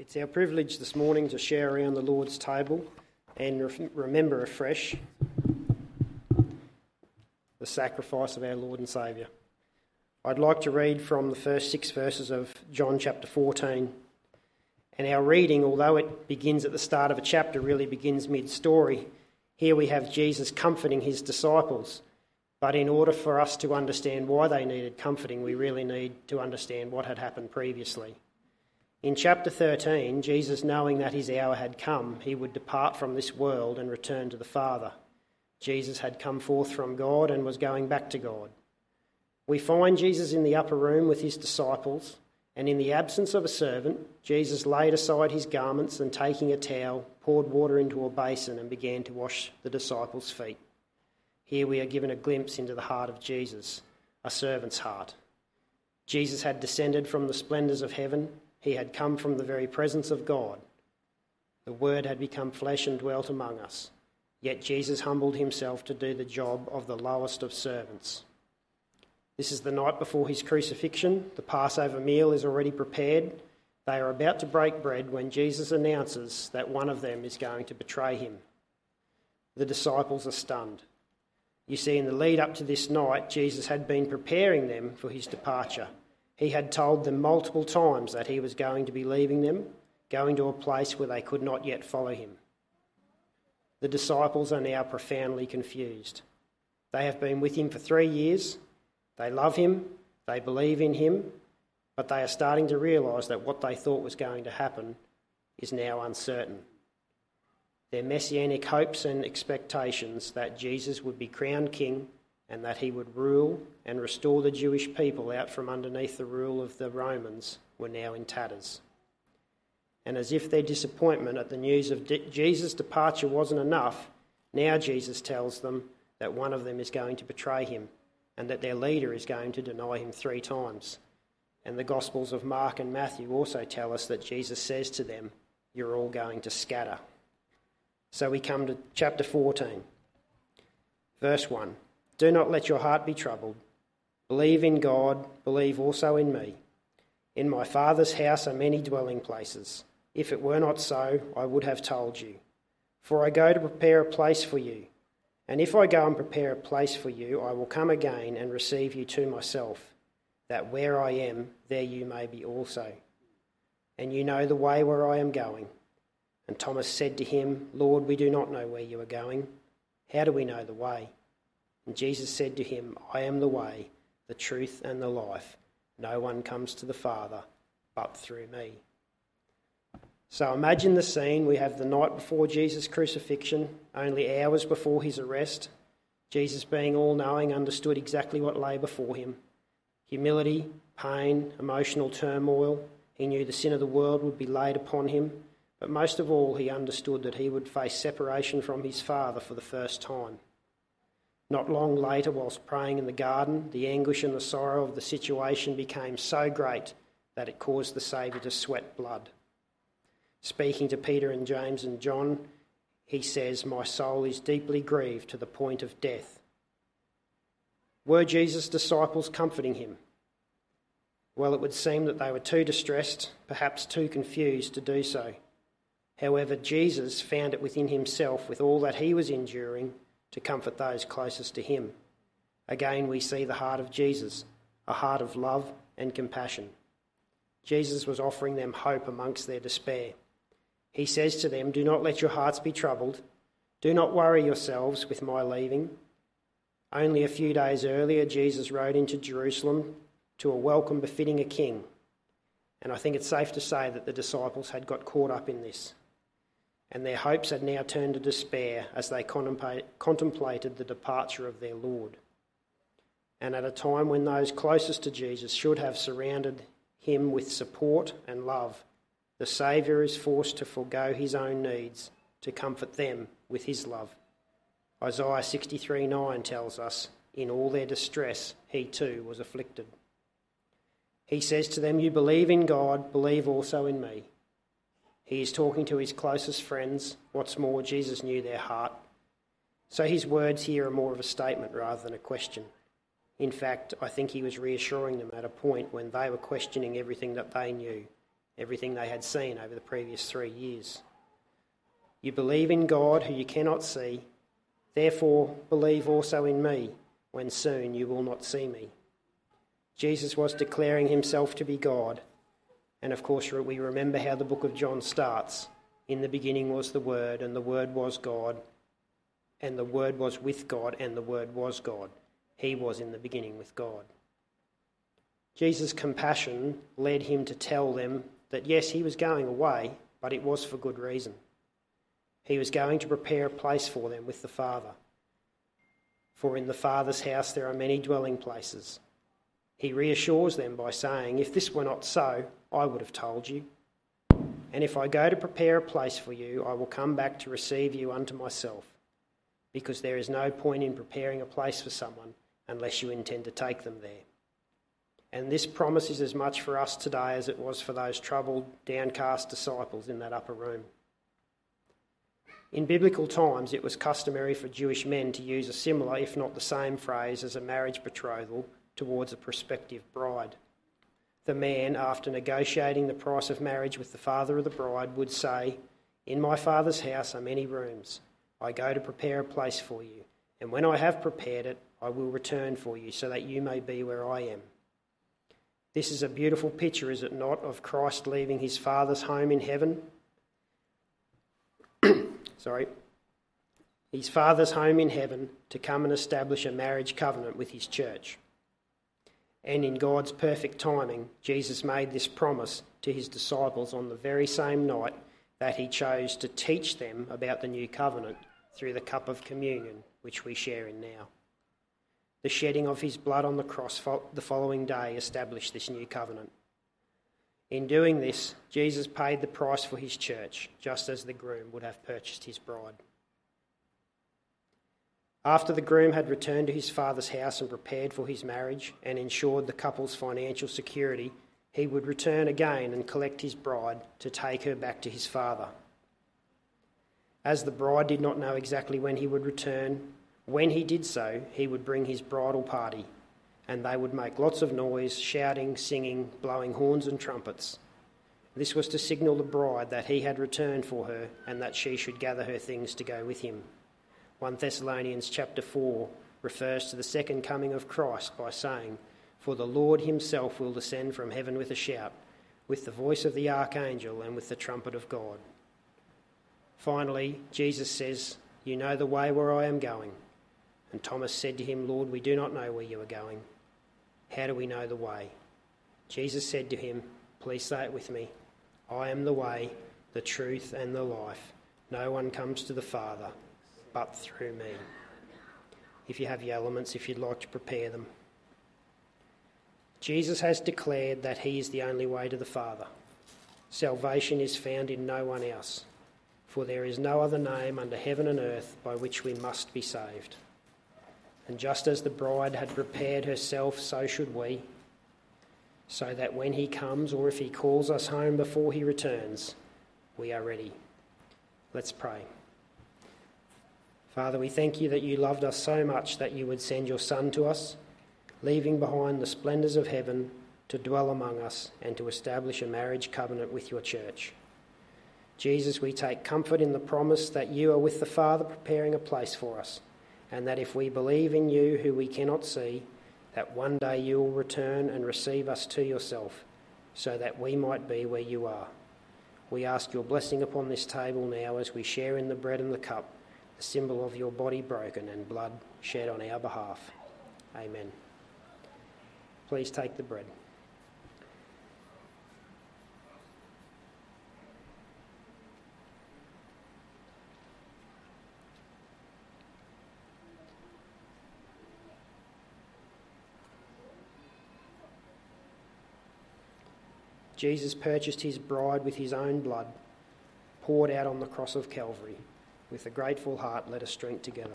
It's our privilege this morning to share around the Lord's table and re- remember afresh the sacrifice of our Lord and Saviour. I'd like to read from the first six verses of John chapter 14. And our reading, although it begins at the start of a chapter, really begins mid story. Here we have Jesus comforting his disciples. But in order for us to understand why they needed comforting, we really need to understand what had happened previously. In chapter 13, Jesus, knowing that his hour had come, he would depart from this world and return to the Father. Jesus had come forth from God and was going back to God. We find Jesus in the upper room with his disciples, and in the absence of a servant, Jesus laid aside his garments and taking a towel, poured water into a basin and began to wash the disciples' feet. Here we are given a glimpse into the heart of Jesus, a servant's heart. Jesus had descended from the splendours of heaven he had come from the very presence of God. The Word had become flesh and dwelt among us. Yet Jesus humbled himself to do the job of the lowest of servants. This is the night before his crucifixion. The Passover meal is already prepared. They are about to break bread when Jesus announces that one of them is going to betray him. The disciples are stunned. You see, in the lead up to this night, Jesus had been preparing them for his departure. He had told them multiple times that he was going to be leaving them, going to a place where they could not yet follow him. The disciples are now profoundly confused. They have been with him for three years, they love him, they believe in him, but they are starting to realise that what they thought was going to happen is now uncertain. Their messianic hopes and expectations that Jesus would be crowned king and that he would rule and restore the Jewish people out from underneath the rule of the Romans were now in tatters. And as if their disappointment at the news of Jesus' departure wasn't enough, now Jesus tells them that one of them is going to betray him and that their leader is going to deny him three times. And the Gospels of Mark and Matthew also tell us that Jesus says to them, You're all going to scatter. So we come to chapter 14, verse 1. Do not let your heart be troubled. Believe in God, believe also in me. In my Father's house are many dwelling places. If it were not so, I would have told you. For I go to prepare a place for you. And if I go and prepare a place for you, I will come again and receive you to myself, that where I am, there you may be also. And you know the way where I am going. And Thomas said to him, Lord, we do not know where you are going. How do we know the way? And Jesus said to him, I am the way, the truth, and the life. No one comes to the Father but through me. So imagine the scene. We have the night before Jesus' crucifixion, only hours before his arrest. Jesus, being all knowing, understood exactly what lay before him humility, pain, emotional turmoil. He knew the sin of the world would be laid upon him, but most of all, he understood that he would face separation from his Father for the first time. Not long later, whilst praying in the garden, the anguish and the sorrow of the situation became so great that it caused the Saviour to sweat blood. Speaking to Peter and James and John, he says, My soul is deeply grieved to the point of death. Were Jesus' disciples comforting him? Well, it would seem that they were too distressed, perhaps too confused to do so. However, Jesus found it within himself, with all that he was enduring, to comfort those closest to him. Again, we see the heart of Jesus, a heart of love and compassion. Jesus was offering them hope amongst their despair. He says to them, Do not let your hearts be troubled. Do not worry yourselves with my leaving. Only a few days earlier, Jesus rode into Jerusalem to a welcome befitting a king. And I think it's safe to say that the disciples had got caught up in this and their hopes had now turned to despair as they contemplated the departure of their Lord. And at a time when those closest to Jesus should have surrounded him with support and love, the Saviour is forced to forego his own needs to comfort them with his love. Isaiah 63 9 tells us, In all their distress, he too was afflicted. He says to them, You believe in God, believe also in me. He is talking to his closest friends. What's more, Jesus knew their heart. So his words here are more of a statement rather than a question. In fact, I think he was reassuring them at a point when they were questioning everything that they knew, everything they had seen over the previous three years. You believe in God who you cannot see, therefore believe also in me when soon you will not see me. Jesus was declaring himself to be God. And of course, we remember how the book of John starts. In the beginning was the Word, and the Word was God, and the Word was with God, and the Word was God. He was in the beginning with God. Jesus' compassion led him to tell them that yes, he was going away, but it was for good reason. He was going to prepare a place for them with the Father. For in the Father's house there are many dwelling places. He reassures them by saying, If this were not so, I would have told you. And if I go to prepare a place for you, I will come back to receive you unto myself, because there is no point in preparing a place for someone unless you intend to take them there. And this promise is as much for us today as it was for those troubled, downcast disciples in that upper room. In biblical times, it was customary for Jewish men to use a similar, if not the same, phrase as a marriage betrothal towards a prospective bride. The man, after negotiating the price of marriage with the father of the bride, would say, In my father's house are many rooms. I go to prepare a place for you, and when I have prepared it, I will return for you, so that you may be where I am. This is a beautiful picture, is it not, of Christ leaving his Father's home in heaven? Sorry. His Father's home in heaven to come and establish a marriage covenant with his church. And in God's perfect timing, Jesus made this promise to his disciples on the very same night that he chose to teach them about the new covenant through the cup of communion, which we share in now. The shedding of his blood on the cross the following day established this new covenant. In doing this, Jesus paid the price for his church, just as the groom would have purchased his bride. After the groom had returned to his father's house and prepared for his marriage and ensured the couple's financial security, he would return again and collect his bride to take her back to his father. As the bride did not know exactly when he would return, when he did so, he would bring his bridal party, and they would make lots of noise, shouting, singing, blowing horns and trumpets. This was to signal the bride that he had returned for her and that she should gather her things to go with him. 1 Thessalonians chapter 4 refers to the second coming of Christ by saying, For the Lord himself will descend from heaven with a shout, with the voice of the archangel, and with the trumpet of God. Finally, Jesus says, You know the way where I am going. And Thomas said to him, Lord, we do not know where you are going. How do we know the way? Jesus said to him, Please say it with me I am the way, the truth, and the life. No one comes to the Father but through me. If you have your elements, if you'd like to prepare them. Jesus has declared that he is the only way to the Father. Salvation is found in no one else, for there is no other name under heaven and earth by which we must be saved. And just as the bride had prepared herself, so should we, so that when he comes or if he calls us home before he returns, we are ready. Let's pray. Father, we thank you that you loved us so much that you would send your Son to us, leaving behind the splendours of heaven to dwell among us and to establish a marriage covenant with your church. Jesus, we take comfort in the promise that you are with the Father preparing a place for us and that if we believe in you who we cannot see, that one day you will return and receive us to yourself, so that we might be where you are. We ask your blessing upon this table now as we share in the bread and the cup, the symbol of your body broken and blood shed on our behalf. Amen. Please take the bread. Jesus purchased his bride with his own blood, poured out on the cross of Calvary. With a grateful heart, let us drink together.